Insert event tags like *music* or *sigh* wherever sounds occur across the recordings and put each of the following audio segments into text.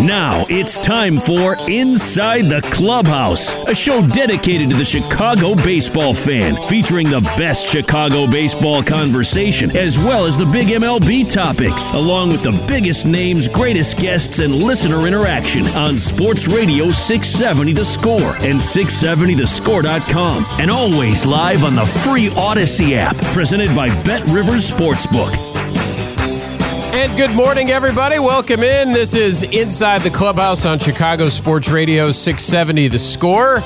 Now it's time for Inside the Clubhouse, a show dedicated to the Chicago baseball fan, featuring the best Chicago baseball conversation, as well as the big MLB topics, along with the biggest names, greatest guests, and listener interaction on Sports Radio 670 The Score and 670thescore.com, and always live on the free Audacy app, presented by Bet Rivers Sportsbook. And good morning, everybody. Welcome in. This is Inside the Clubhouse on Chicago Sports Radio 670 The Score.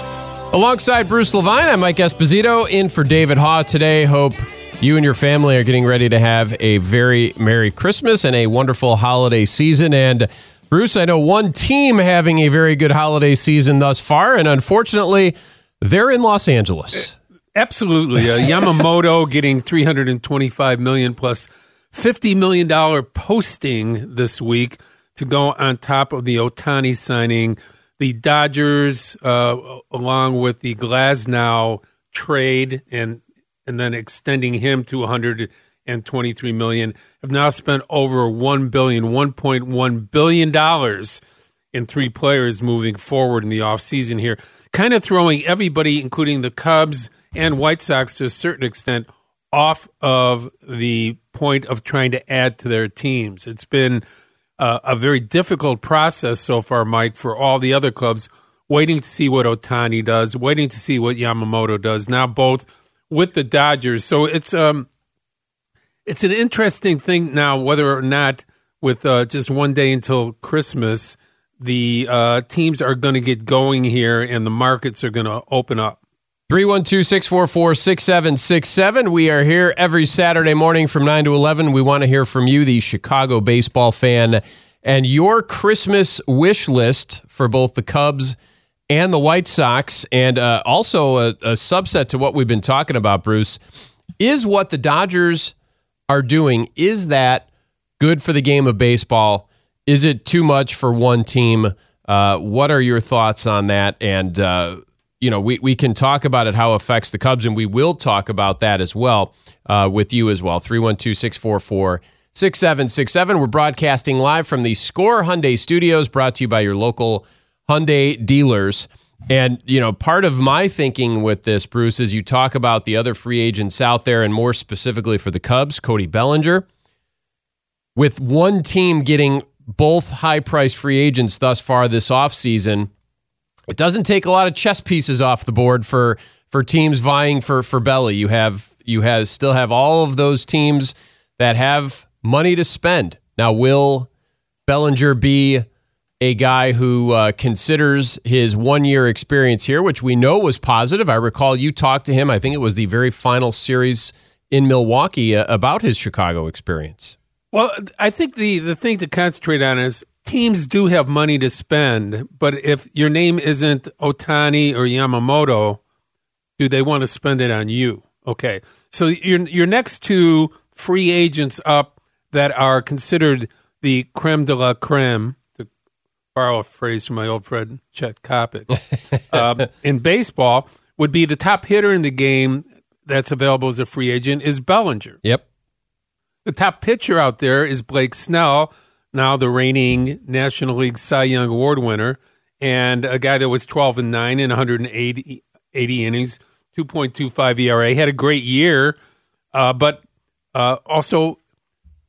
Alongside Bruce Levine, I'm Mike Esposito in for David Haugh today. Hope you and your family are getting ready to have a very Merry Christmas and a wonderful holiday season. And Bruce, I know one team having a very good holiday season thus far, and unfortunately, they're in Los Angeles. Absolutely. Uh, Yamamoto *laughs* getting 325 million plus $50 million posting this week to go on top of the Otani signing. The Dodgers, uh, along with the Glasnow trade and and then extending him to 123 million, have now spent over 1 billion, 1.1 billion dollars in three players moving forward in the offseason here, kind of throwing everybody, including the Cubs and White Sox to a certain extent, off of the point of trying to add to their teams. It's been uh, a very difficult process so far, Mike, for all the other clubs, waiting to see what Otani does, waiting to see what Yamamoto does. Now both with the Dodgers, so it's um, it's an interesting thing now whether or not with uh, just one day until Christmas, the uh, teams are going to get going here and the markets are going to open up. 312 644 6767. We are here every Saturday morning from 9 to 11. We want to hear from you, the Chicago baseball fan, and your Christmas wish list for both the Cubs and the White Sox, and uh, also a, a subset to what we've been talking about, Bruce, is what the Dodgers are doing. Is that good for the game of baseball? Is it too much for one team? Uh, what are your thoughts on that? And, uh, you know, we, we can talk about it, how it affects the Cubs, and we will talk about that as well uh, with you as well. 312 644 6767. We're broadcasting live from the Score Hyundai Studios, brought to you by your local Hyundai dealers. And, you know, part of my thinking with this, Bruce, is you talk about the other free agents out there, and more specifically for the Cubs, Cody Bellinger. With one team getting both high priced free agents thus far this offseason, it doesn't take a lot of chess pieces off the board for for teams vying for for Belly. You have you have still have all of those teams that have money to spend. Now, will Bellinger be a guy who uh, considers his one year experience here, which we know was positive? I recall you talked to him. I think it was the very final series in Milwaukee uh, about his Chicago experience. Well, I think the the thing to concentrate on is teams do have money to spend, but if your name isn't Otani or Yamamoto, do they want to spend it on you? Okay. So your your next two free agents up that are considered the creme de la creme, to borrow a phrase from my old friend Chet Coppock, *laughs* um, in baseball, would be the top hitter in the game that's available as a free agent is Bellinger. Yep. The top pitcher out there is Blake Snell, now the reigning National League Cy Young Award winner, and a guy that was 12 and 9 in 180 80 innings, 2.25 ERA. Had a great year, uh, but uh, also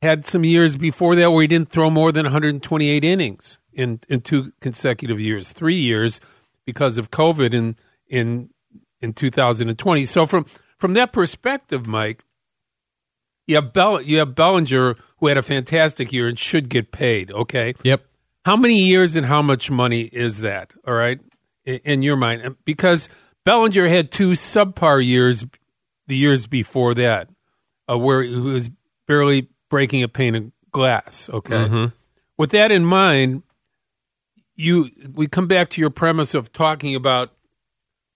had some years before that where he didn't throw more than 128 innings in, in two consecutive years, three years because of COVID in in in 2020. So from from that perspective, Mike, you have Bell, you have Bellinger who had a fantastic year and should get paid. Okay. Yep. How many years and how much money is that? All right, in, in your mind, because Bellinger had two subpar years, the years before that, uh, where he was barely breaking a pane of glass. Okay. With that in mind, you we come back to your premise of talking about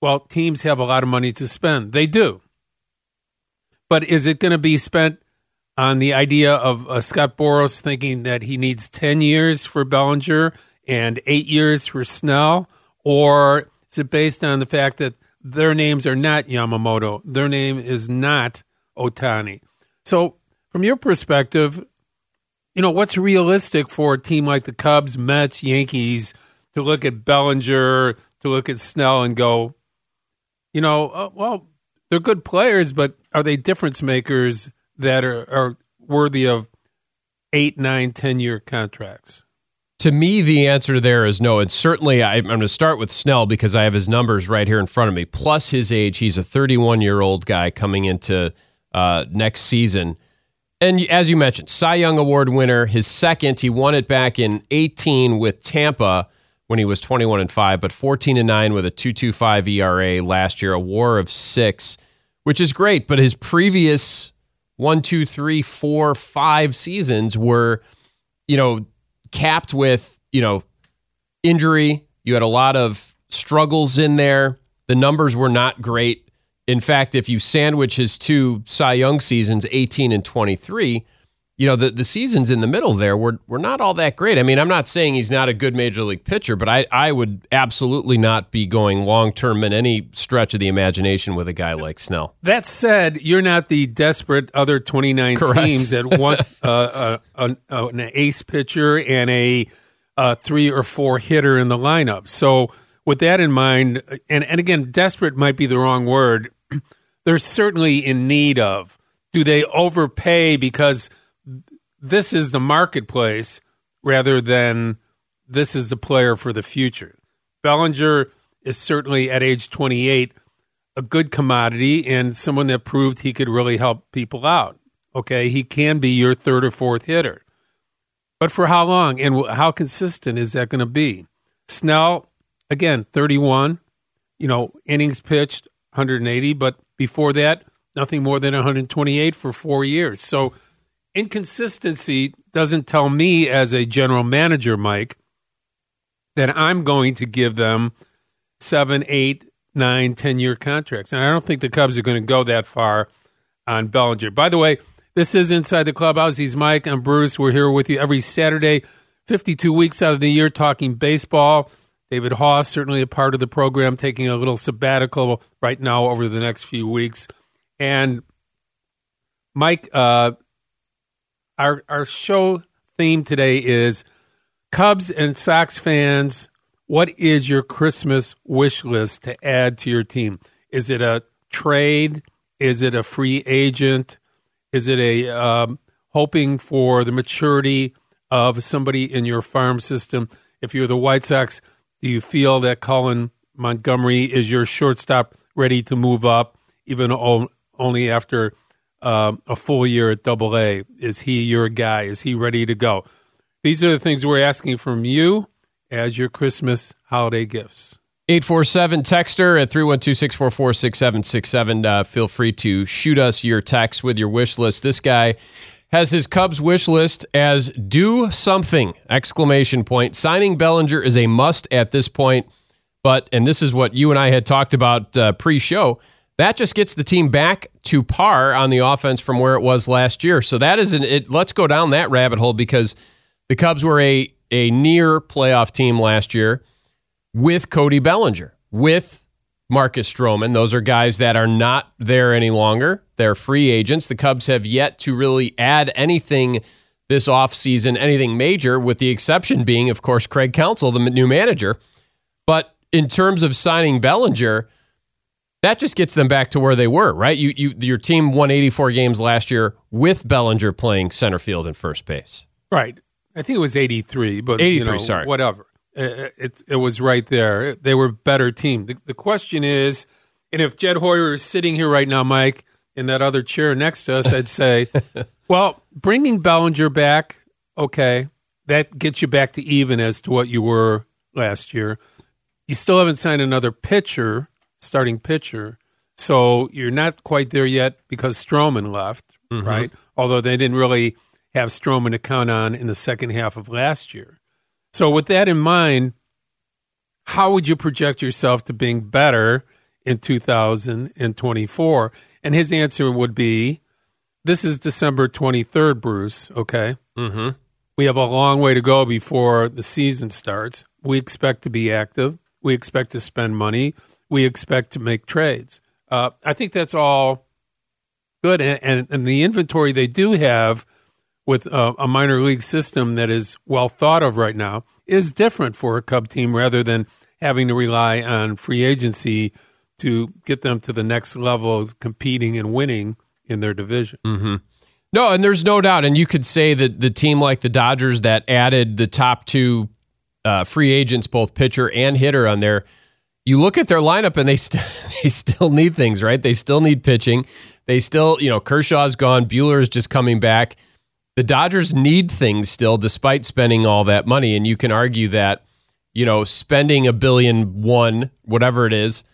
well, teams have a lot of money to spend. They do. But is it going to be spent on the idea of uh, Scott Boras thinking that he needs 10 years for Bellinger and eight years for Snell? Or is it based on the fact that their names are not Yamamoto? Their name is not Otani. So, from your perspective, you know, what's realistic for a team like the Cubs, Mets, Yankees to look at Bellinger, to look at Snell and go, you know, uh, well, they're good players, but are they difference makers that are, are worthy of eight, nine, ten year contracts? To me, the answer there is no. And certainly, I, I'm going to start with Snell because I have his numbers right here in front of me, plus his age. He's a 31 year old guy coming into uh, next season. And as you mentioned, Cy Young Award winner, his second, he won it back in 18 with Tampa when he was 21 and 5, but 14 and 9 with a 2.25 ERA last year, a WAR of six, which is great. But his previous one, two, three, four, five seasons were, you know, capped with, you know, injury. You had a lot of struggles in there. The numbers were not great. In fact, if you sandwich his two Cy Young seasons, 18 and 23, you know, the, the seasons in the middle there were, were not all that great. I mean, I'm not saying he's not a good major league pitcher, but I, I would absolutely not be going long term in any stretch of the imagination with a guy like Snell. That said, you're not the desperate other 29 Correct. teams that want uh, uh, uh, an ace pitcher and a uh, three or four hitter in the lineup. So, with that in mind, and, and again, desperate might be the wrong word, *clears throat* they're certainly in need of. Do they overpay because this is the marketplace rather than this is a player for the future? Bellinger is certainly at age 28 a good commodity and someone that proved he could really help people out. Okay, he can be your third or fourth hitter. But for how long and how consistent is that going to be? Snell, again, 31, you know, innings pitched 180, but before that, nothing more than 128 for four years. So inconsistency doesn't tell me as a general manager, Mike, that I'm going to give them seven, eight, nine, ten year contracts. And I don't think the Cubs are going to go that far on Bellinger. By the way, this is Inside the Clubhouse. He's Mike. I'm Bruce. We're here with you every Saturday, 52 weeks out of the year, talking baseball. David Haugh's, certainly a part of the program, taking a little sabbatical right now over the next few weeks. And Mike, uh, our our show theme today is Cubs and Sox fans. What is your Christmas wish list to add to your team? Is it a trade? Is it a free agent? Is it a um, hoping for the maturity of somebody in your farm system? If you're the White Sox, do you feel that Colson Montgomery is your shortstop ready to move up, even only after um, a full year at Double A? Is he your guy? Is he ready to go? These are the things we're asking from you as your Christmas holiday gifts. 847 Texter at 312 644 6767. Uh, Feel free to shoot us your text with your wish list. This guy has his Cubs wish list as do something! Exclamation point. Signing Bellinger is a must at this point, but, and this is what you and I had talked about uh, pre show, that just gets the team back to par on the offense from where it was last year. So that is an, it, let's go down that rabbit hole because the Cubs were a, a near playoff team last year with Cody Bellinger, with Marcus Stroman. Those are guys that are not there any longer. They're free agents. The Cubs have yet to really add anything this offseason, anything major, with the exception being, of course, Craig Counsell, the new manager. But in terms of signing Bellinger, that just gets them back to where they were, right? You, you, your team won 84 games last year with Bellinger playing center field and first base. Right. I think it was 83, but 83, you know, sorry. whatever. Uh, uh, it, it, it was right there. They were a better team. The, the question is, and if Jed Hoyer is sitting here right now, Mike, in that other chair next to us, I'd say, *laughs* well, bringing Bellinger back, okay, that gets you back to even as to what you were last year. You still haven't signed another pitcher, starting pitcher. So you're not quite there yet because Stroman left, right? Although they didn't really have Stroman to count on in the second half of last year. So with that in mind, how would you project yourself to being better in 2024? And his answer would be, this is December 23rd, Bruce, okay? Mm-hmm. We have a long way to go before the season starts. We expect to be active. We expect to spend money. We expect to make trades. Uh, I think that's all good. And, and, and the inventory they do have with uh, a minor league system that is well thought of right now is different for a Cub team rather than having to rely on free agency to get them to the next level of competing and winning in their division. No, and there's no doubt. And you could say that the team like the Dodgers that added the top two uh, free agents, both pitcher and hitter, on there. You look at their lineup, and they still *laughs* they still need things, right? They still need pitching. They still, you know, Kershaw's gone. Buehler is just coming back. The Dodgers need things still, despite spending all that money. And you can argue that, you know, spending a billion one, whatever it is,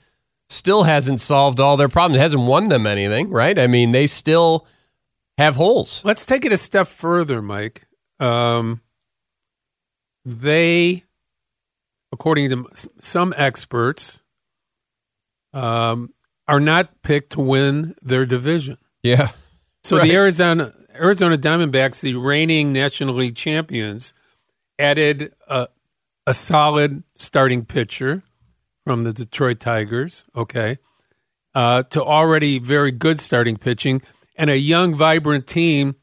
still hasn't solved all their problems. It hasn't won them anything, right? I mean, they still have holes. Let's take it a step further, Mike. Um, they, according to some experts, um, are not picked to win their division. Yeah. So Right. the Arizona Arizona Diamondbacks, the reigning National League champions, added a, a solid starting pitcher from the Detroit Tigers. Okay, uh, to already very good starting pitching and a young, vibrant team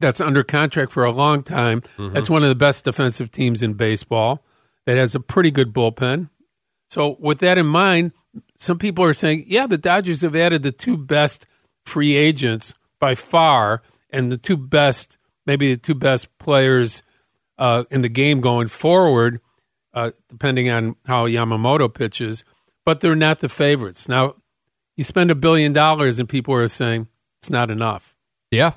that's under contract for a long time. That's one of the best defensive teams in baseball. That has a pretty good bullpen. So with that in mind, some people are saying, yeah, the Dodgers have added the two best free agents by far, and the two best, maybe the two best players uh, in the game going forward, uh, depending on how Yamamoto pitches. But they're not the favorites. Now, you spend a billion dollars, and people are saying it's not enough. Yeah.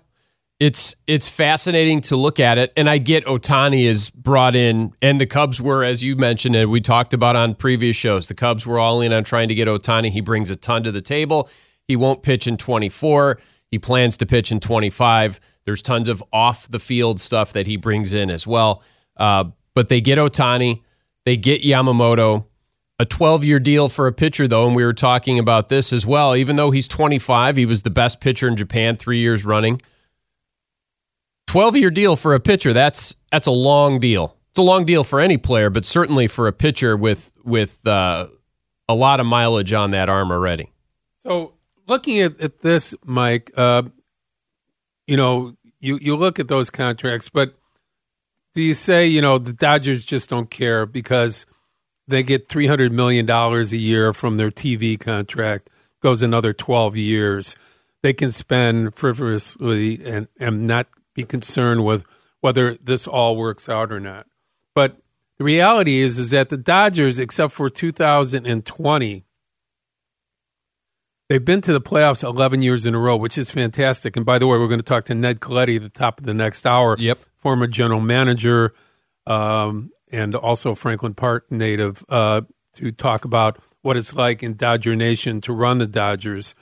It's it's fascinating to look at it. And I get Otani is brought in, and the Cubs were, as you mentioned, and we talked about on previous shows, the Cubs were all in on trying to get Otani. He brings a ton to the table. He won't pitch in 24. He plans to pitch in 25. There's tons of off the field stuff that he brings in as well. Uh, but they get Otani, they get Yamamoto. A 12 year deal for a pitcher, though, and we were talking about this as well. Even though he's 25, he was the best pitcher in Japan three years running. 12 year deal for a pitcher, that's that's a long deal. It's a long deal for any player, but certainly for a pitcher with with uh, a lot of mileage on that arm already. So looking at, at this, Mike, uh, you know, you, you look at those contracts, but do you say, you know, the Dodgers just don't care because they get $300 million a year from their TV contract, goes another 12 years. They can spend frivolously and, and not be concerned with whether this all works out or not. But the reality is, is that the Dodgers, except for 2020, They've been to the playoffs 11 years in a row, which is fantastic. And by the way, we're going to talk to Ned Colletti at the top of the next hour. Yep. Former general manager um, and also Franklin Park native uh, to talk about what it's like in Dodger Nation to run the Dodgers.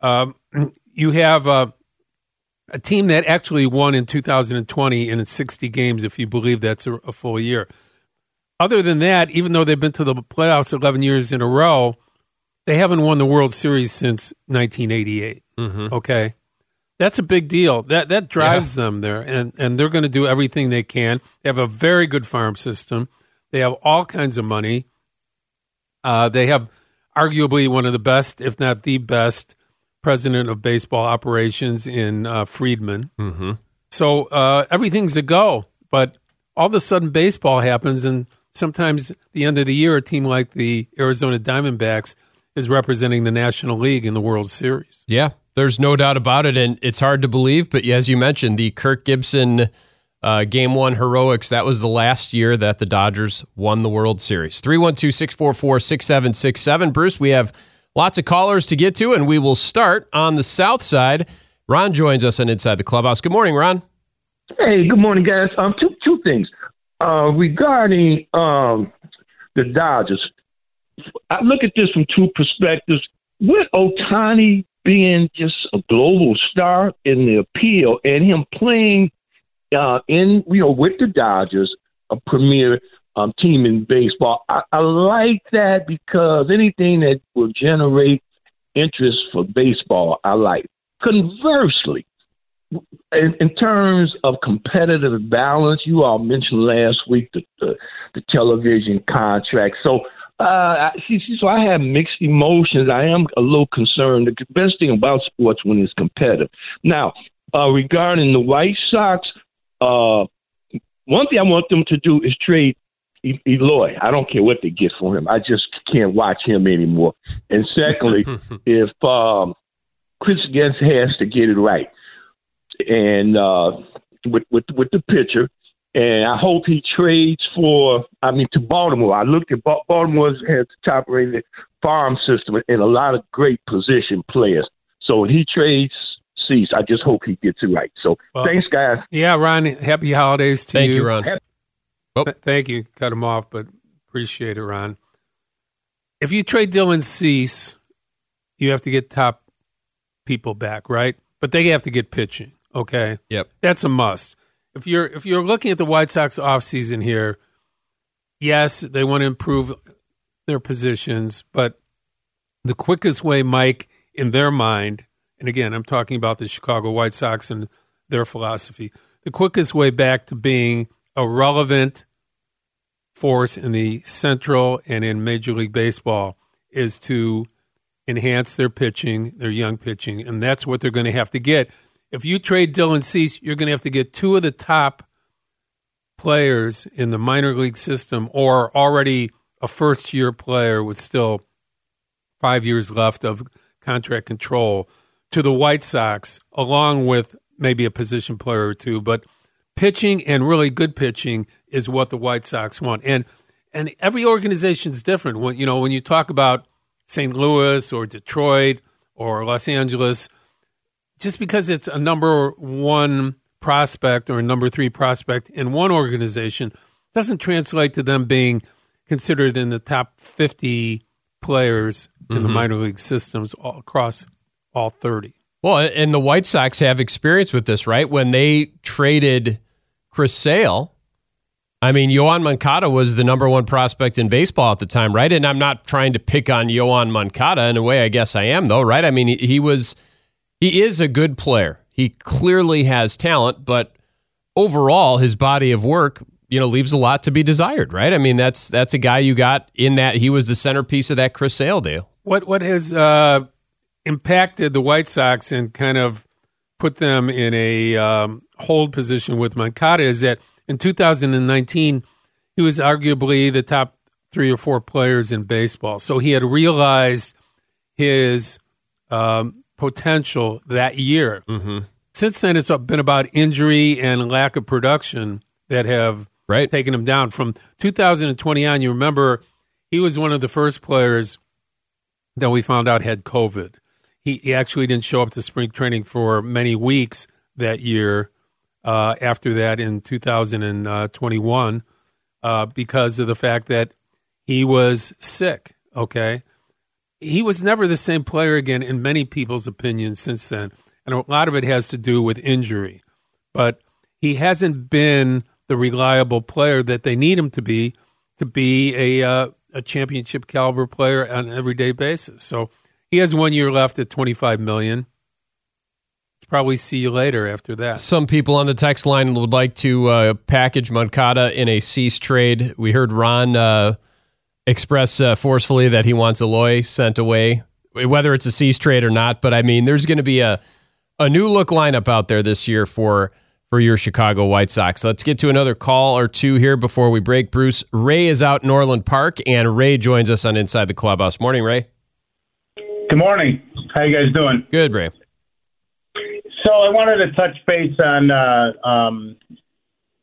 Um, *clears throat* you have uh, a team that actually won in 2020 in 60 games, if you believe that's a, a full year. Other than that, even though they've been to the playoffs 11 years in a row, they haven't won the World Series since 1988. Okay, that's a big deal. That that drives them there, and and they're going to do everything they can. They have a very good farm system. They have all kinds of money. Uh, they have arguably one of the best, if not the best, president of baseball operations in uh, Friedman. Mm-hmm. So uh, everything's a go, but all of a sudden baseball happens, and sometimes the end of the year, a team like the Arizona Diamondbacks is representing the National League in the World Series. Yeah, there's no doubt about it, and it's hard to believe. But as you mentioned, the Kirk Gibson uh, Game One heroics. That was the last year that the Dodgers won the World Series. 312 644 6767. Bruce, we have lots of callers to get to, and we will start on the south side. Ron joins us on Inside the Clubhouse. Good morning, Ron. Hey, good morning, guys. Um, two two things uh, regarding um the Dodgers. I look at this from two perspectives. With Ohtani being just a global star in the appeal and him playing uh, in you know with the Dodgers, a premier um, team in baseball, I, I like that because anything that will generate interest for baseball, I like. Conversely, in, in, terms of competitive balance, you all mentioned last week the the, the television contract. So, uh, see, so I have mixed emotions. I am a little concerned. The best thing about sports when it's competitive. Now, uh, regarding the White Sox, uh, one thing I want them to do is trade Eloy. I don't care what they get for him. I just can't watch him anymore. And secondly, *laughs* if um, Chris Getz has to get it right, and uh, with with with the pitcher, and I hope he trades for. I mean, to Baltimore. I looked at Baltimore has the top rated farm system and a lot of great position players. So when he trades Cease, I just hope he gets it right. So well, thanks, guys. Yeah, Ron. Happy holidays to Thank you. you, Ron. Oh. Thank you. Cut him off, but appreciate it, Ron. If you trade Dylan Cease, you have to get top people back, right? But they have to get pitching. Okay. Yep. That's a must. If you're if you're looking at the White Sox offseason here, yes, they want to improve their positions, but the quickest way, Mike, in their mind, and again, I'm talking about the Chicago White Sox and their philosophy, the quickest way back to being a relevant force in the Central and in Major League Baseball is to enhance their pitching, their young pitching, and that's what they're going to have to get if you trade Dylan Cease, you're going to have to get two of the top players in the minor league system or already a first year player with still five years left of contract control to the White Sox, along with maybe a position player or two. But pitching and really good pitching is what the White Sox want. And and every organization is different. When you know, when you talk about St. Louis or Detroit or Los Angeles, just because it's a number one prospect or a number three prospect in one organization doesn't translate to them being considered in the top 50 players in mm-hmm. the minor league systems all across all 30. Well, and the White Sox have experience with this, right? When they traded Chris Sale, I mean, Yoan Moncada was the number one prospect in baseball at the time, right? And I'm not trying to pick on Yoan Moncada in a way, I guess I am, though, right? I mean, he was he is a good player. He clearly has talent, but overall, his body of work, you know, leaves a lot to be desired, right? I mean, that's that's a guy you got in that he was the centerpiece of that Chris Sale deal. What what has uh, impacted the White Sox and kind of put them in a um, hold position with Moncada is that in 2019 he was arguably the top three or four players in baseball. So he had realized his um, potential that year. Mm-hmm. Since then, it's been about injury and lack of production that have right. taken him down. From 2020 on, you remember he was one of the first players that we found out had COVID. He, he actually didn't show up to spring training for many weeks that year. Uh, after that, in 2021, uh, because of the fact that he was sick. Okay, he was never the same player again in many people's opinions since then. And a lot of it has to do with injury. But he hasn't been the reliable player that they need him to be to be a uh, a championship caliber player on an everyday basis. So he has one year left at 25 million. Probably see you later after that. Some people on the text line would like to uh, package Moncada in a Cease trade. We heard Ron uh, express uh, forcefully that he wants Eloy sent away, whether it's a Cease trade or not. But I mean, there's going to be a a new look lineup out there this year for for your Chicago White Sox. Let's get to another call or two here before we break. Bruce Ray is out in Orland Park, and Ray joins us on Inside the Clubhouse. Morning, Ray. Good morning. How you guys doing? Good, Ray. So I wanted to touch base on uh, um,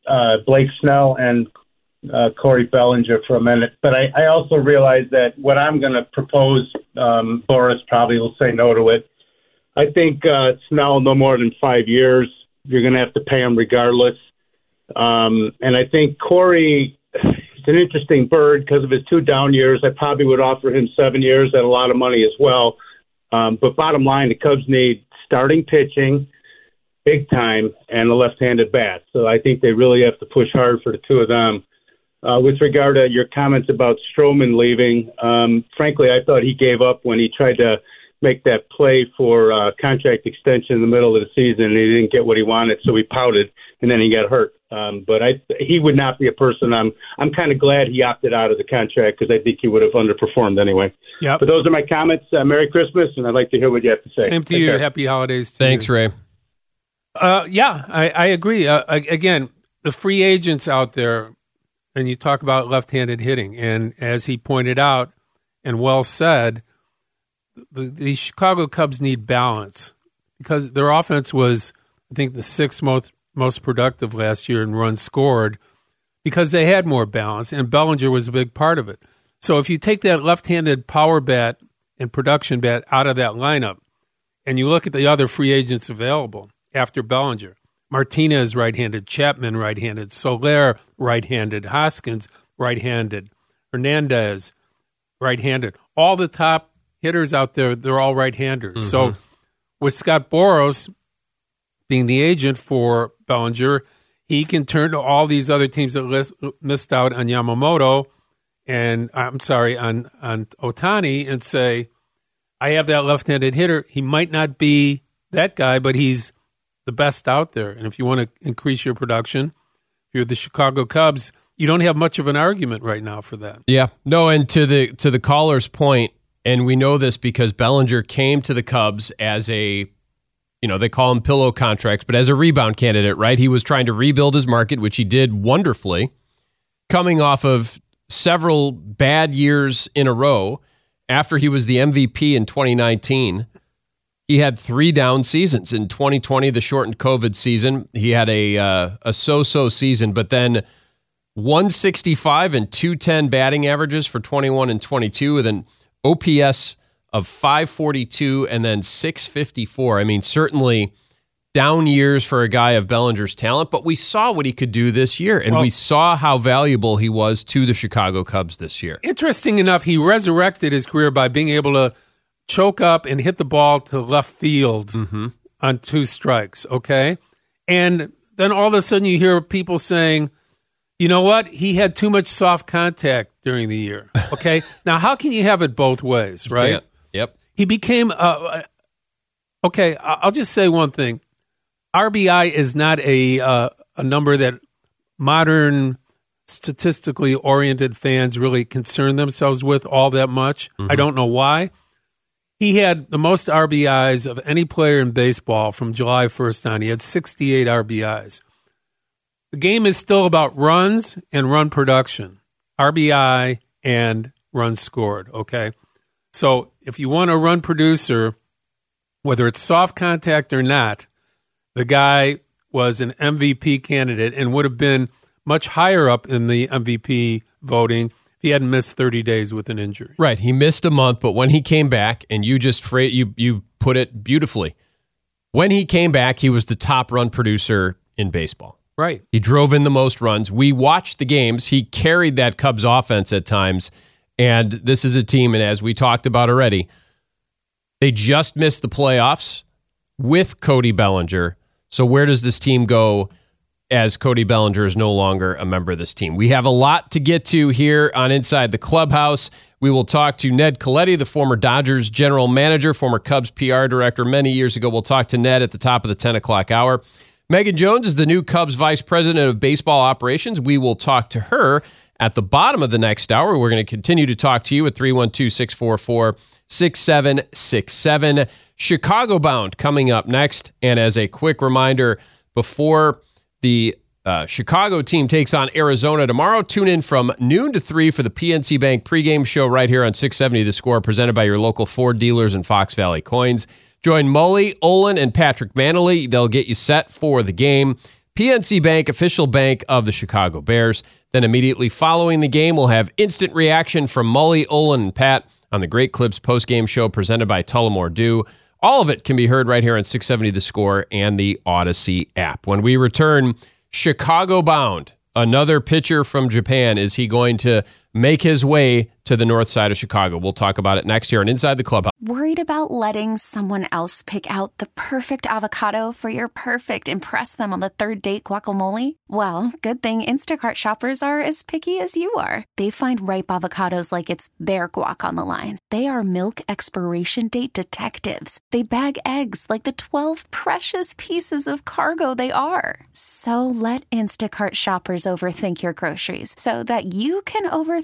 uh, Blake Snell and uh, Corey Bellinger for a minute, but I, I also realize that what I'm going to propose, um, Boras probably will say no to it. I think uh, Snell no more than five years. You're going to have to pay him regardless. Um, and I think Corey is an interesting bird because of his two down years. I probably would offer him seven years at a lot of money as well. Um, but bottom line, the Cubs need starting pitching, big time, and a left-handed bat. So I think they really have to push hard for the two of them. Uh, with regard to your comments about Stroman leaving, um, frankly, I thought he gave up when he tried to make that play for uh, contract extension in the middle of the season, and he didn't get what he wanted, so he pouted, and then he got hurt. Um, but I, he would not be a person. I'm, I'm kind of glad he opted out of the contract because I think he would have underperformed anyway. Yep. But those are my comments. Uh, Merry Christmas, and I'd like to hear what you have to say. Same to Take you. care. Happy holidays. To Thanks, you. Ray. Uh, yeah, I, I agree. Uh, again, the free agents out there, and you talk about left-handed hitting, and as he pointed out, and well said, the, the Chicago Cubs need balance because their offense was, I think, the sixth most most productive last year in runs scored because they had more balance, and Bellinger was a big part of it. So if you take that left-handed power bat and production bat out of that lineup, and you look at the other free agents available after Bellinger, Martinez right-handed, Chapman right-handed, Soler right-handed, Hoskins right-handed, Hernandez right-handed. All the top hitters out there, they're all right-handers. So mm-hmm. with Scott Boras being the agent for Bellinger, he can turn to all these other teams that missed out on Yamamoto and I'm sorry on on Otani and say, I have that left-handed hitter. He might not be that guy, but he's the best out there. And if you want to increase your production, you're the Chicago Cubs, you don't have much of an argument right now for that. Yeah. No, and to the to the caller's point, and we know this because Bellinger came to the Cubs as a you know, they call him pillow contracts, but as a rebound candidate, right? He was trying to rebuild his market, which he did wonderfully, coming off of several bad years in a row after he was the MVP in 2019. He had three down seasons in 2020, the shortened COVID season. He had a uh, a so-so season, but then 165 and 210 batting averages for 21 and 22 with an OPS of 542 and then 654. I mean, certainly down years for a guy of Bellinger's talent, but we saw what he could do this year and Well- we saw how valuable he was to the Chicago Cubs this year. Interesting enough, he resurrected his career by being able to choke up and hit the ball to left field on two strikes. Okay. And then all of a sudden you hear people saying, you know what? He had too much soft contact during the year. *laughs* Okay. now, how can you have it both ways, right? Yep. He became, uh, okay, I- I'll just say one thing. RBI is not a, uh, a number that modern statistically oriented fans really concern themselves with all that much. I don't know why. He had the most RBIs of any player in baseball from July 1st on. He had 68 RBIs. The game is still about runs and run production, RBI and runs scored, okay? So if you want a run producer, whether it's soft contact or not, the guy was an MVP candidate and would have been much higher up in the MVP voting he hadn't missed 30 days with an injury. Right. He missed a month, but when he came back, and you just fra- you you put it beautifully. When he came back, he was the top run producer in baseball. Right. He drove in the most runs. We watched the games. He carried that Cubs offense at times. And this is a team, and as we talked about already, they just missed the playoffs with Cody Bellinger. So where does this team go as Cody Bellinger is no longer a member of this team? We have a lot to get to here on Inside the Clubhouse. We will talk to Ned Colletti, the former Dodgers general manager, former Cubs PR director many years ago. We'll talk to Ned at the top of the 10 o'clock hour. Megan Jones is the new Cubs vice president of baseball operations. We will talk to her at the bottom of the next hour. We're going to continue to talk to you at 312 644 6767. Chicago bound coming up next. And as a quick reminder, before the uh, Chicago team takes on Arizona tomorrow. Tune in from noon to 3 for the PNC Bank pregame show right here on 670 The Score, presented by your local Ford dealers and Fox Valley Coins. Join Mully, Olin, and Patrick Mannelly. They'll get you set for the game. PNC Bank, official bank of the Chicago Bears. Then immediately following the game, we'll have instant reaction from Mully, Olin, and Pat on the Great Clips postgame show presented by Tullamore Dew. All of it can be heard right here on 670 The Score and the Audacy app. When we return, Chicago bound. Another pitcher from Japan. Is he going to make his way to the north side of Chicago? We'll talk about it next year and Inside the Clubhouse. Worried about letting someone else pick out the perfect avocado for your perfect impress them on the third date guacamole? Well, good thing Instacart shoppers are as picky as you are. They find ripe avocados like it's their guac on the line. They are milk expiration date detectives. They bag eggs like the 12 precious pieces of cargo they are. So let Instacart shoppers overthink your groceries so that you can overthink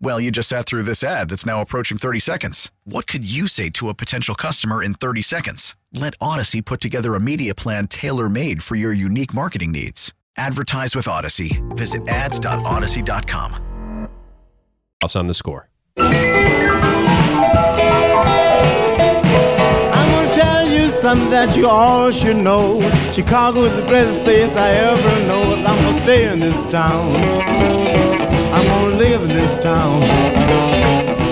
Well, you just sat through this ad that's now approaching 30 seconds. What could you say to a potential customer in 30 seconds? Let Audacy put together a media plan tailor made for your unique marketing needs. Advertise with Audacy. Visit ads.audacy.com. Us on the score. I'm gonna tell you something that you all should know. Chicago is the greatest place I ever know. I'm gonna stay in this town. I'm gonna live in this town.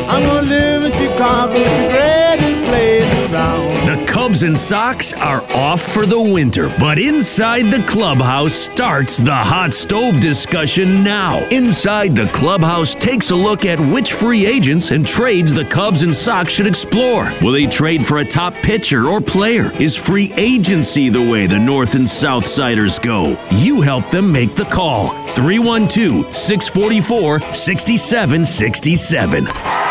I'm gonna live in Chicago. It's the greatest place around. Cubs and Sox are off for the winter, but inside the clubhouse starts the hot stove discussion now. Inside the clubhouse takes a look at which free agents and trades the Cubs and Sox should explore. Will they trade for a top pitcher or player? Is free agency the way the North and South Siders go? You help them make the call. 312 644 6767.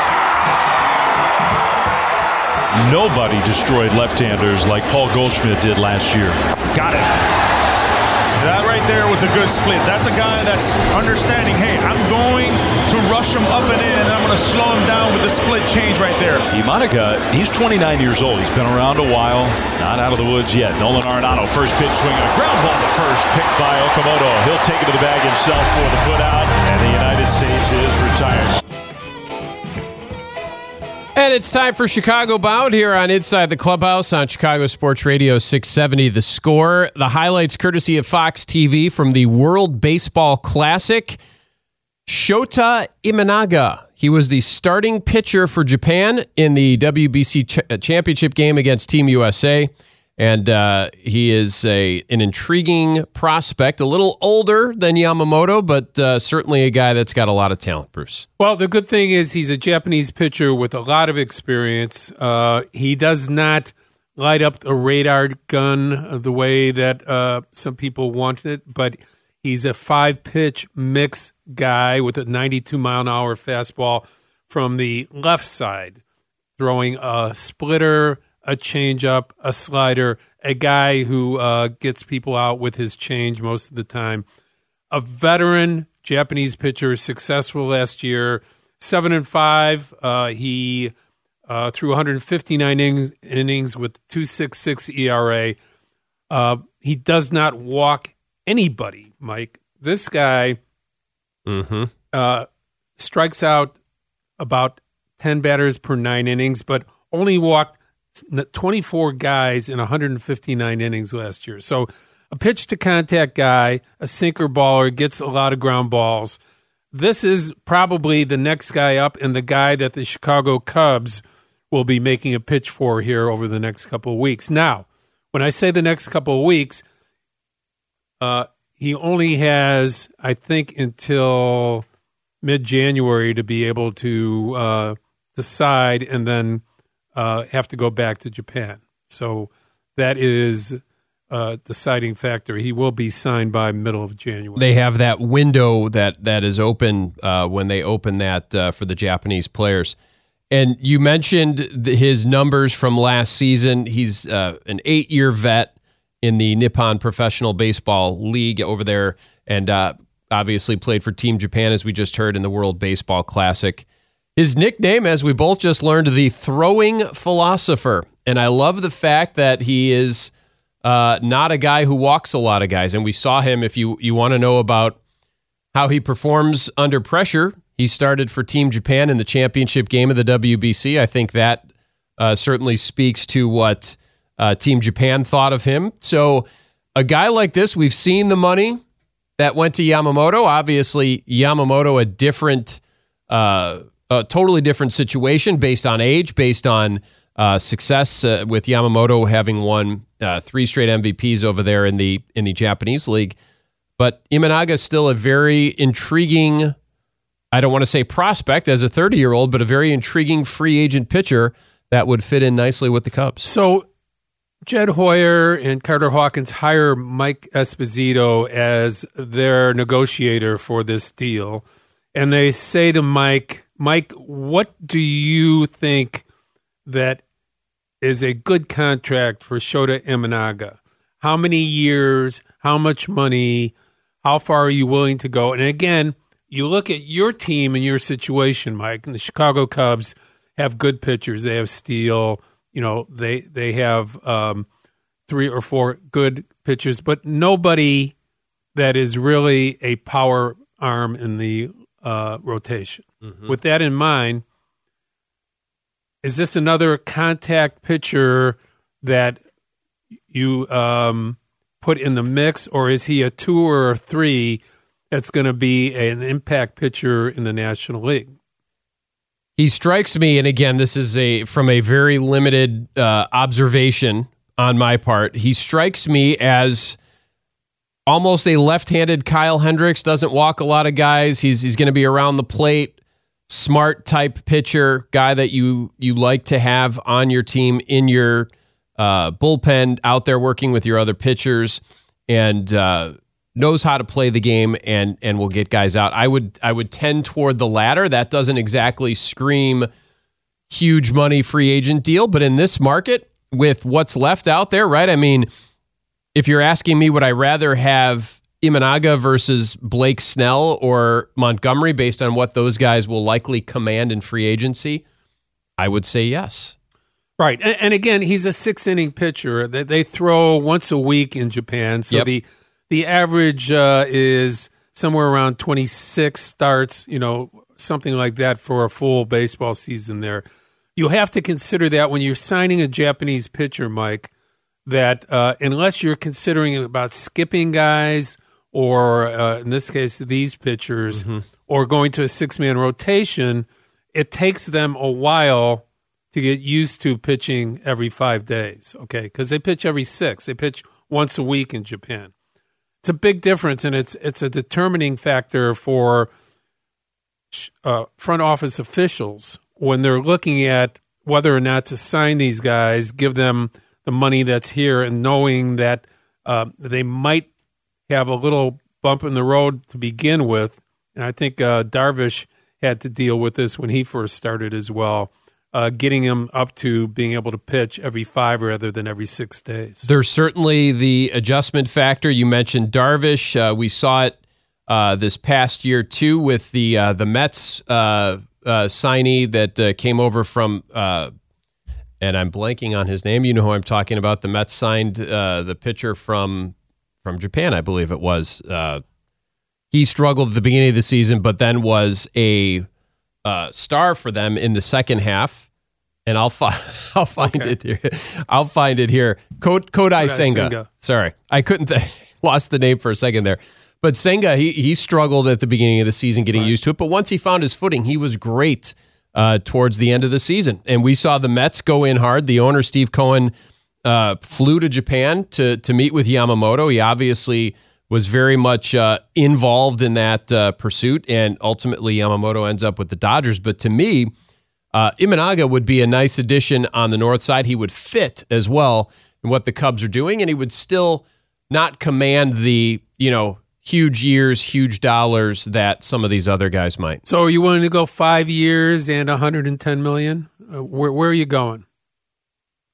Nobody destroyed left-handers like Paul Goldschmidt did last year. Got it. That right there was a good split. That's a guy that's understanding, hey, I'm going to rush him up and in, and I'm going to slow him down with the split change right there. Monica, he's 29 years old. He's been around a while, not out of the woods yet. Nolan Arenado, first pitch swing, a ground ball to first, picked by Okamoto. He'll take it to the bag himself for the putout, and the United States is retired. It's time for Chicago Bound here on Inside the Clubhouse on Chicago Sports Radio 670 The Score. The highlights courtesy of Fox TV from the World Baseball Classic. Shota Imanaga. He was the starting pitcher for Japan in the WBC ch- championship game against Team USA. And uh, he is a an intriguing prospect, a little older than Yamamoto, but uh, certainly a guy that's got a lot of talent, Bruce. Well, the good thing is he's a Japanese pitcher with a lot of experience. Uh, he does not light up a radar gun the way that uh, some people want it, but he's a five pitch mix guy with a 92 mile an hour fastball from the left side, throwing a splitter a changeup, a slider, a guy who uh, gets people out with his change most of the time. A veteran Japanese pitcher, successful last year, seven and five. Uh, he uh, threw 159 innings, innings with 2.66 ERA. Uh, he does not walk anybody, Mike. This guy Mm-hmm. uh, strikes out about 10 batters per nine innings, but only walked 24 guys in 159 innings last year. So a pitch to contact guy, a sinker baller, gets a lot of ground balls. This is probably the next guy up and the guy that the Chicago Cubs will be making a pitch for here over the next couple of weeks. Now, when I say the next couple of weeks, uh, he only has, I think, until mid January to be able to uh, decide and then uh, have to go back to Japan. So that is uh, deciding factor. He will be signed by middle of January. They have that window that that is open uh, when they open that uh, for the Japanese players. And you mentioned the, his numbers from last season. He's uh, an eight-year vet in the Nippon Professional Baseball League over there, and uh, obviously played for Team Japan, as we just heard in the World Baseball Classic. His nickname, as we both just learned, the throwing philosopher. And I love the fact that he is uh, not a guy who walks a lot of guys. And we saw him, if you, you want to know about how he performs under pressure, he started for Team Japan in the championship game of the WBC. I think that uh, certainly speaks to what uh, Team Japan thought of him. So, a guy like this, we've seen the money that went to Yamamoto. Obviously, Yamamoto, a different, uh, a totally different situation based on age, based on uh, success uh, with Yamamoto having won uh, three straight MVPs over there in the in the Japanese league. But Imanaga is still a very intriguing. I don't want to say prospect as a 30 year old, but a very intriguing free agent pitcher that would fit in nicely with the Cubs. So Jed Hoyer and Carter Hawkins hire Mike Esposito as their negotiator for this deal. And they say to Mike, Mike, what do you think that is a good contract for Shota Imanaga? How many years? How much money? How far are you willing to go? And again, you look at your team and your situation, Mike, and the Chicago Cubs have good pitchers. They have Steele you know they they have um, three or four good pitchers, but nobody that is really a power arm in the uh, rotation. Mm-hmm. With that in mind, is this another contact pitcher that you um, put in the mix, or is he a two or a three that's going to be an impact pitcher in the National League? He strikes me, and again, this is a from a very limited uh, observation on my part. He strikes me as almost a left-handed Kyle Hendricks. Doesn't walk a lot of guys. He's he's going to be around the plate, smart type pitcher, guy that you you like to have on your team in your uh, bullpen, out there working with your other pitchers, and uh, knows how to play the game and and will get guys out. I would I would tend toward the latter. That doesn't exactly scream huge money free agent deal, but in this market with what's left out there, right? I mean, if you're asking me would I rather have Imanaga versus Blake Snell or Montgomery based on what those guys will likely command in free agency, I would say yes. Right. And, and again, he's a six inning pitcher. They, they throw once a week in Japan. So yep. the the average uh, is somewhere around 26 starts, you know, something like that for a full baseball season there. You have to consider that when you're signing a Japanese pitcher, Mike, that uh, unless you're considering about skipping guys or uh, in this case, these pitchers, mm-hmm. or going to a six man rotation, it takes them a while to get used to pitching every five days, okay? Because they pitch every six, they pitch once a week in Japan it's a big difference, and it's it's a determining factor for uh, front office officials when they're looking at whether or not to sign these guys, give them the money that's here, and knowing that uh, they might have a little bump in the road to begin with. And I think uh, Darvish had to deal with this when he first started as well uh, getting him up to being able to pitch every five rather than every six days. There's certainly the adjustment factor. You mentioned Darvish. Uh, we saw it uh, this past year too with the uh, the Mets uh, uh, signee that came over from. And I'm blanking on his name. You know who I'm talking about. The Mets signed uh, the pitcher from from Japan, I believe it was. Uh, he struggled at the beginning of the season, but then was a uh, star for them in the second half and I'll find *laughs* I'll find okay. it here. I'll find it here. Kodai, Kodai Senga. Senga. Sorry, I couldn't th- *laughs* lost the name for a second there. But Senga, he he struggled at the beginning of the season getting right. used to it, but once he found his footing, he was great uh, towards the end of the season. And we saw the Mets go in hard. The owner Steve Cohen uh, flew to Japan to to meet with Yamamoto. He obviously was very much uh, involved in that uh, pursuit, and ultimately Yamamoto ends up with the Dodgers. But to me uh, Imanaga would be a nice addition on the north side. He would fit as well in what the Cubs are doing, and he would still not command the you know huge years, huge dollars that some of these other guys might. So, are you willing to go five years and 110 million? Uh, where, where are you going?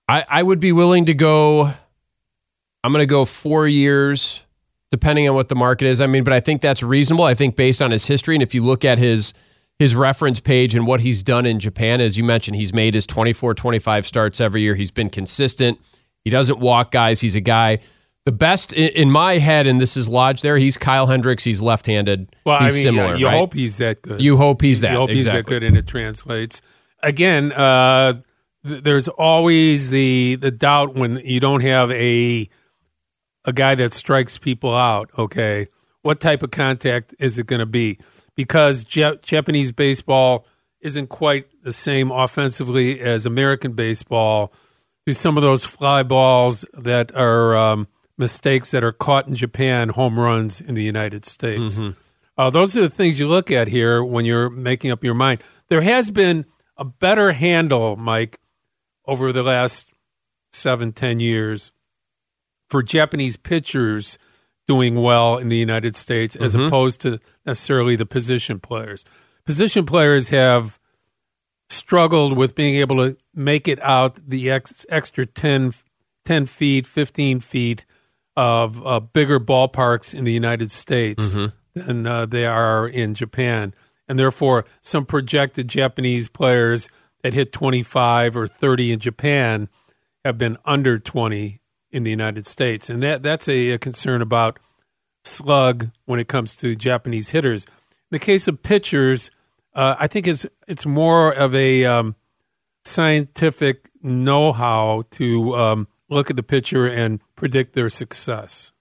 I, I would be willing to go. I'm going to go four years, depending on what the market is. I mean, but I think that's reasonable. I think based on his history, and if you look at his his reference page and what he's done in Japan, as you mentioned, he's made his 24, 25 starts every year. He's been consistent. He doesn't walk guys. He's a guy. The best in my head, and this is lodged there. He's Kyle Hendricks. He's left-handed. Well, he's I mean, similar. you right? hope he's that good. You hope he's that. You hope exactly. he's that good, and it translates. Again, uh, th- there's always the the doubt when you don't have a a guy that strikes people out. Okay, what type of contact is it going to be? Because Jap- Japanese baseball isn't quite the same offensively as American baseball. Do some of those fly balls that are um, mistakes that are caught in Japan, home runs in the United States. Uh, those are the things you look at here when you're making up your mind. There has been a better handle, Mike, over the last seven, ten years for Japanese pitchers doing well in the United States as Mhm. opposed to necessarily the position players. Position players have struggled with being able to make it out the ex- extra 10, 10 feet, 15 feet of uh, bigger ballparks in the United States Mhm. than uh, they are in Japan. And therefore, some projected Japanese players that hit 25 or 30 in Japan have been under 20 in the United States. And that, that's a, a concern about slug when it comes to Japanese hitters. In the case of pitchers, uh, I think it's, it's more of a um, scientific know how to um, look at the pitcher and predict their success.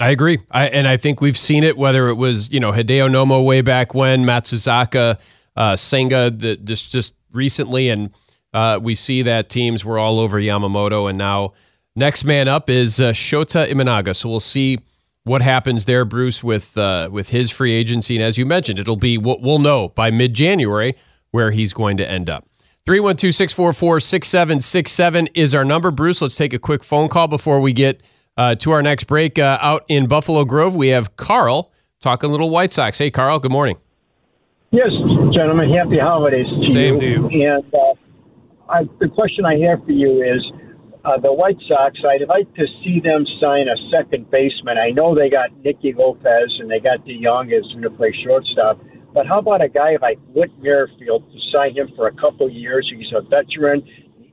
I agree. I, and I think we've seen it, whether it was, you know, Hideo Nomo way back when, Matsuzaka, uh, Senga, the, just, just recently. And uh, we see that teams were all over Yamamoto. And now next man up is uh, Shota Imanaga. So we'll see what happens there, Bruce, with uh, with his free agency. And as you mentioned, it'll be, we'll, we'll know by mid January where he's going to end up. 312 644 6767 is our number. Bruce, let's take a quick phone call before we get uh, to our next break. Uh, out in Buffalo Grove, we have Carl talking little White Sox. Hey, Carl, good morning. Yes, gentlemen. Happy holidays to Same you. to you. And uh, I, the question I have for you is uh, the White Sox. I'd like to see them sign a second baseman. I know they got Nicky Lopez and they got DeJong as going to play shortstop. But how about a guy like Whit Merrifield to sign him for a couple years? He's a veteran.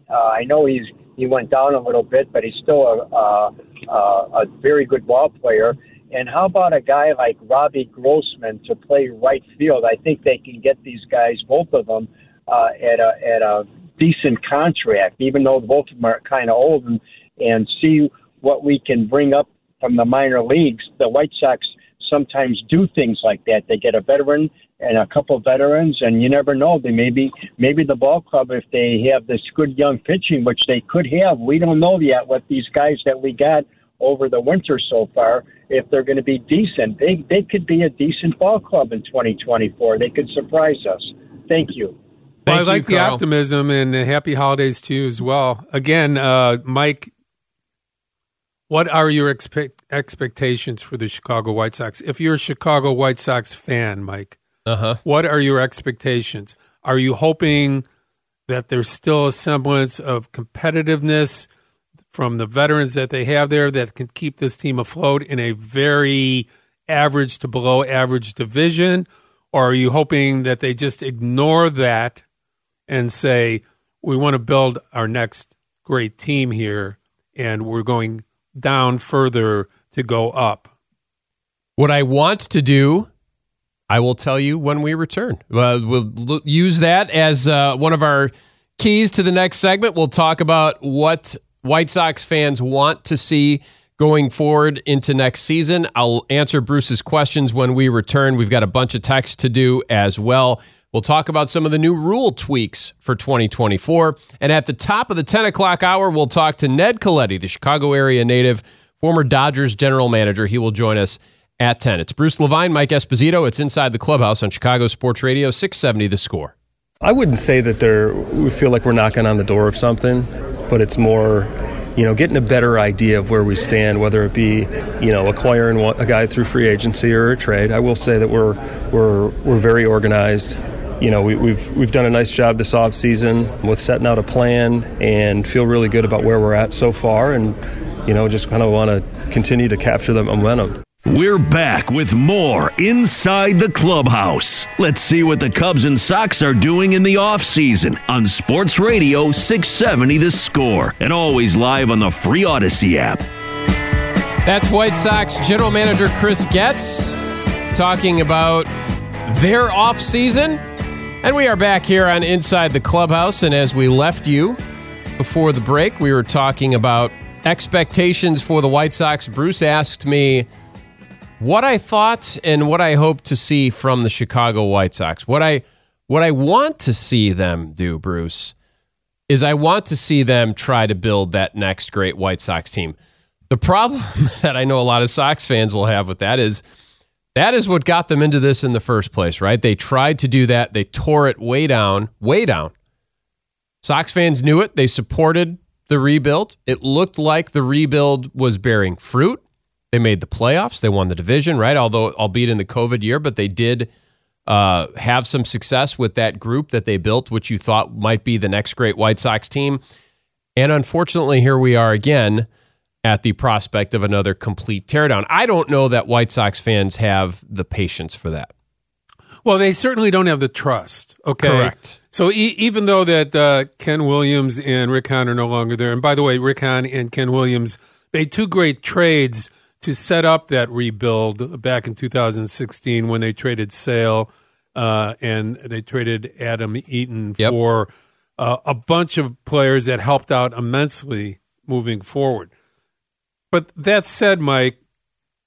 Uh, I know he's he went down a little bit, but he's still a, a, a, a very good ball player. And how about a guy like Robbie Grossman to play right field? I think they can get these guys, both of them, uh, at a at a decent contract, even though both of them are kind of old, and and see what we can bring up from the minor leagues. The White Sox sometimes do things like that. They get a veteran and a couple of veterans, and you never know. They maybe maybe the ball club, if they have this good young pitching, which they could have, we don't know yet what these guys that we got over the winter so far, if they're going to be decent. They they could be a decent ball club in 2024. They could surprise us. Thank you. Well, I Thank you, like the Carl. optimism and uh, happy holidays to you as well. Again, uh, Mike, what are your expect- expectations for the Chicago White Sox? If you're a Chicago White Sox fan, Mike, Uh huh. what are your expectations? Are you hoping that there's still a semblance of competitiveness from the veterans that they have there that can keep this team afloat in a very average to below average division? Or are you hoping that they just ignore that and say, we want to build our next great team here and we're going down further to go up? What I want to do, I will tell you when we return. Uh, we'll use that as uh, one of our keys to the next segment. We'll talk about what White Sox fans want to see going forward into next season. I'll answer Bruce's questions when we return. We've got a bunch of texts to do as well. We'll talk about some of the new rule tweaks for 2024. And at the top of the 10 o'clock hour, we'll talk to Ned Colletti, the Chicago area native, former Dodgers general manager. He will join us at 10. It's Bruce Levine, Mike Esposito. It's Inside the Clubhouse on Chicago Sports Radio, 670 The Score. I wouldn't say that we feel like we're knocking on the door of something, but it's more you know, getting a better idea of where we stand, whether it be, you know, acquiring a guy through free agency or a trade. I will say that we're we're we're very organized. You know, we, we've we've done a nice job this off season with setting out a plan and feel really good about where we're at so far, and you know, just kind of want to continue to capture the momentum. We're back with more Inside the Clubhouse. Let's see what the Cubs and Sox are doing in the offseason on Sports Radio 670 The Score and always live on the free Audacy app. That's White Sox General Manager Chris Getz talking about their offseason. And we are back here on Inside the Clubhouse. And as we left you before the break, we were talking about expectations for the White Sox. Bruce asked me what I thought and what I hope to see from the Chicago White Sox. What I what I want to see them do, Bruce, is I want to see them try to build that next great White Sox team. The problem *laughs* that I know a lot of Sox fans will have with that is that is what got them into this in the first place, right? They tried to do that. They tore it way down, way down. Sox fans knew it. They supported the rebuild. It looked like the rebuild was bearing fruit. They made the playoffs. They won the division, right? Although, albeit in the COVID year, but they did uh, have some success with that group that they built, which you thought might be the next great White Sox team. And unfortunately, here we are again at the prospect of another complete teardown. I don't know that White Sox fans have the patience for that. Well, they certainly don't have the trust. Okay, correct. So e- even though that uh, Ken Williams and Rick Hahn are no longer there, and by the way, Rick Hahn and Ken Williams made two great trades to set up that rebuild back in 2016 when they traded Sale uh, and they traded Adam Eaton Yep. for uh, a bunch of players that helped out immensely moving forward. But that said, Mike,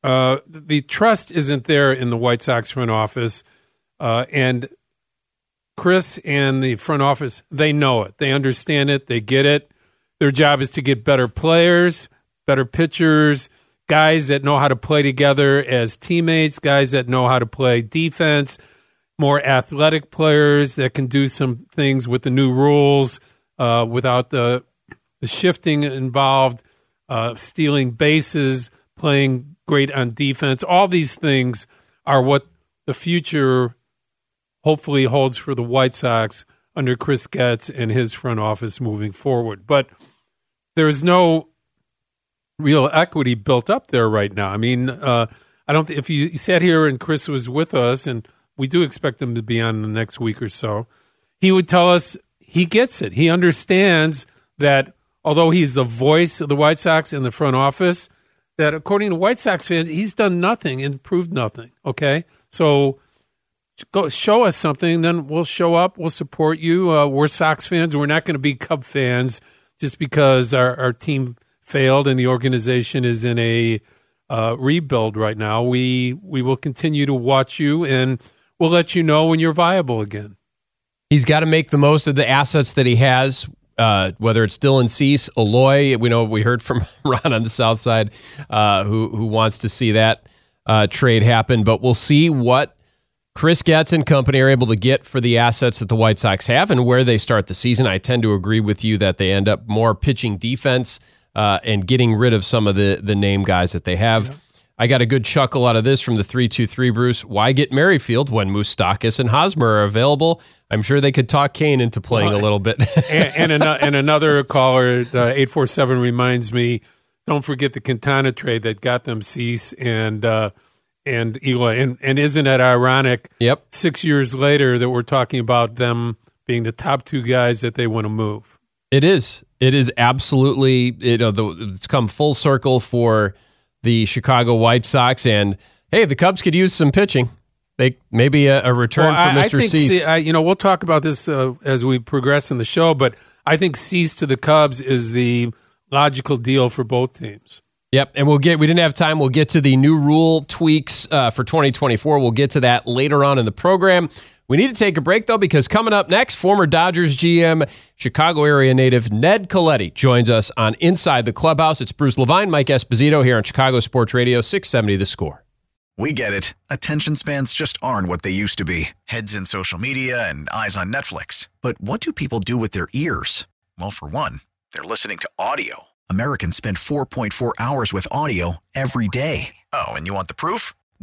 uh, the trust isn't there in the White Sox front office, uh, and Chris and the front office they know it, they understand it, they get it. Their job is to get better players, better pitchers, guys that know how to play together as teammates, guys that know how to play defense, more athletic players that can do some things with the new rules uh, without the, the shifting involved, uh, stealing bases, playing great on defense. All these things are what the future hopefully holds for the White Sox under Chris Getz and his front office moving forward. But there's no real equity built up there right now. I mean, uh, I don't. If you sat here and Chris was with us, and we do expect him to be on the next week or so, he would tell us he gets it. He understands that although he's the voice of the White Sox in the front office, that according to White Sox fans, he's done nothing and proved nothing. Okay, so go show us something, then we'll show up. We'll support you. Uh, we're Sox fans. We're not going to be Cub fans just because our, our team failed and the organization is in a uh, rebuild right now. We we will continue to watch you and we'll let you know when you're viable again. He's got to make the most of the assets that he has. Uh, whether it's Dylan Cease, Eloy, we know we heard from *laughs* Ron on the South Side, uh, who who wants to see that uh, trade happen. But we'll see what Chris Getz and company are able to get for the assets that the White Sox have and where they start the season. I tend to agree with you that they end up more pitching defense uh, and getting rid of some of the the name guys that they have. I got a good chuckle out of this from the 323 Bruce. Why get Merrifield when Moustakas and Hosmer are available? I'm sure they could talk Cain into playing a little bit. *laughs* and, and, an, and another caller, uh, eight four seven, reminds me. Don't forget the Quintana trade that got them Cease and uh, and Eloy. And and isn't it ironic? Yep. Six years later, that we're talking about them being the top two guys that they want to move. It is. It is absolutely. You know, the, it's come full circle for the Chicago White Sox, and hey, the Cubs could use some pitching. They maybe a, a return Well, for I- I Mr. think, Cease. I- you know, we'll talk about this uh, as we progress in the show, but I think Cease to the Cubs is the logical deal for both teams. Yep, and we'll get. We didn't have time. We'll get to the new rule tweaks uh, for 2024. We'll get to that later on in the program. We need to take a break though, because coming up next, former Dodgers GM, Chicago area native Ned Colletti joins us on Inside the Clubhouse. It's Bruce Levine, Mike Esposito here on Chicago Sports Radio 670 The Score. We get it. Attention spans just aren't what they used to be heads in social media and eyes on Netflix. But what do people do with their ears? Well, for one, they're listening to audio. Americans spend 4.4 hours with audio every day. Oh, and you want the proof?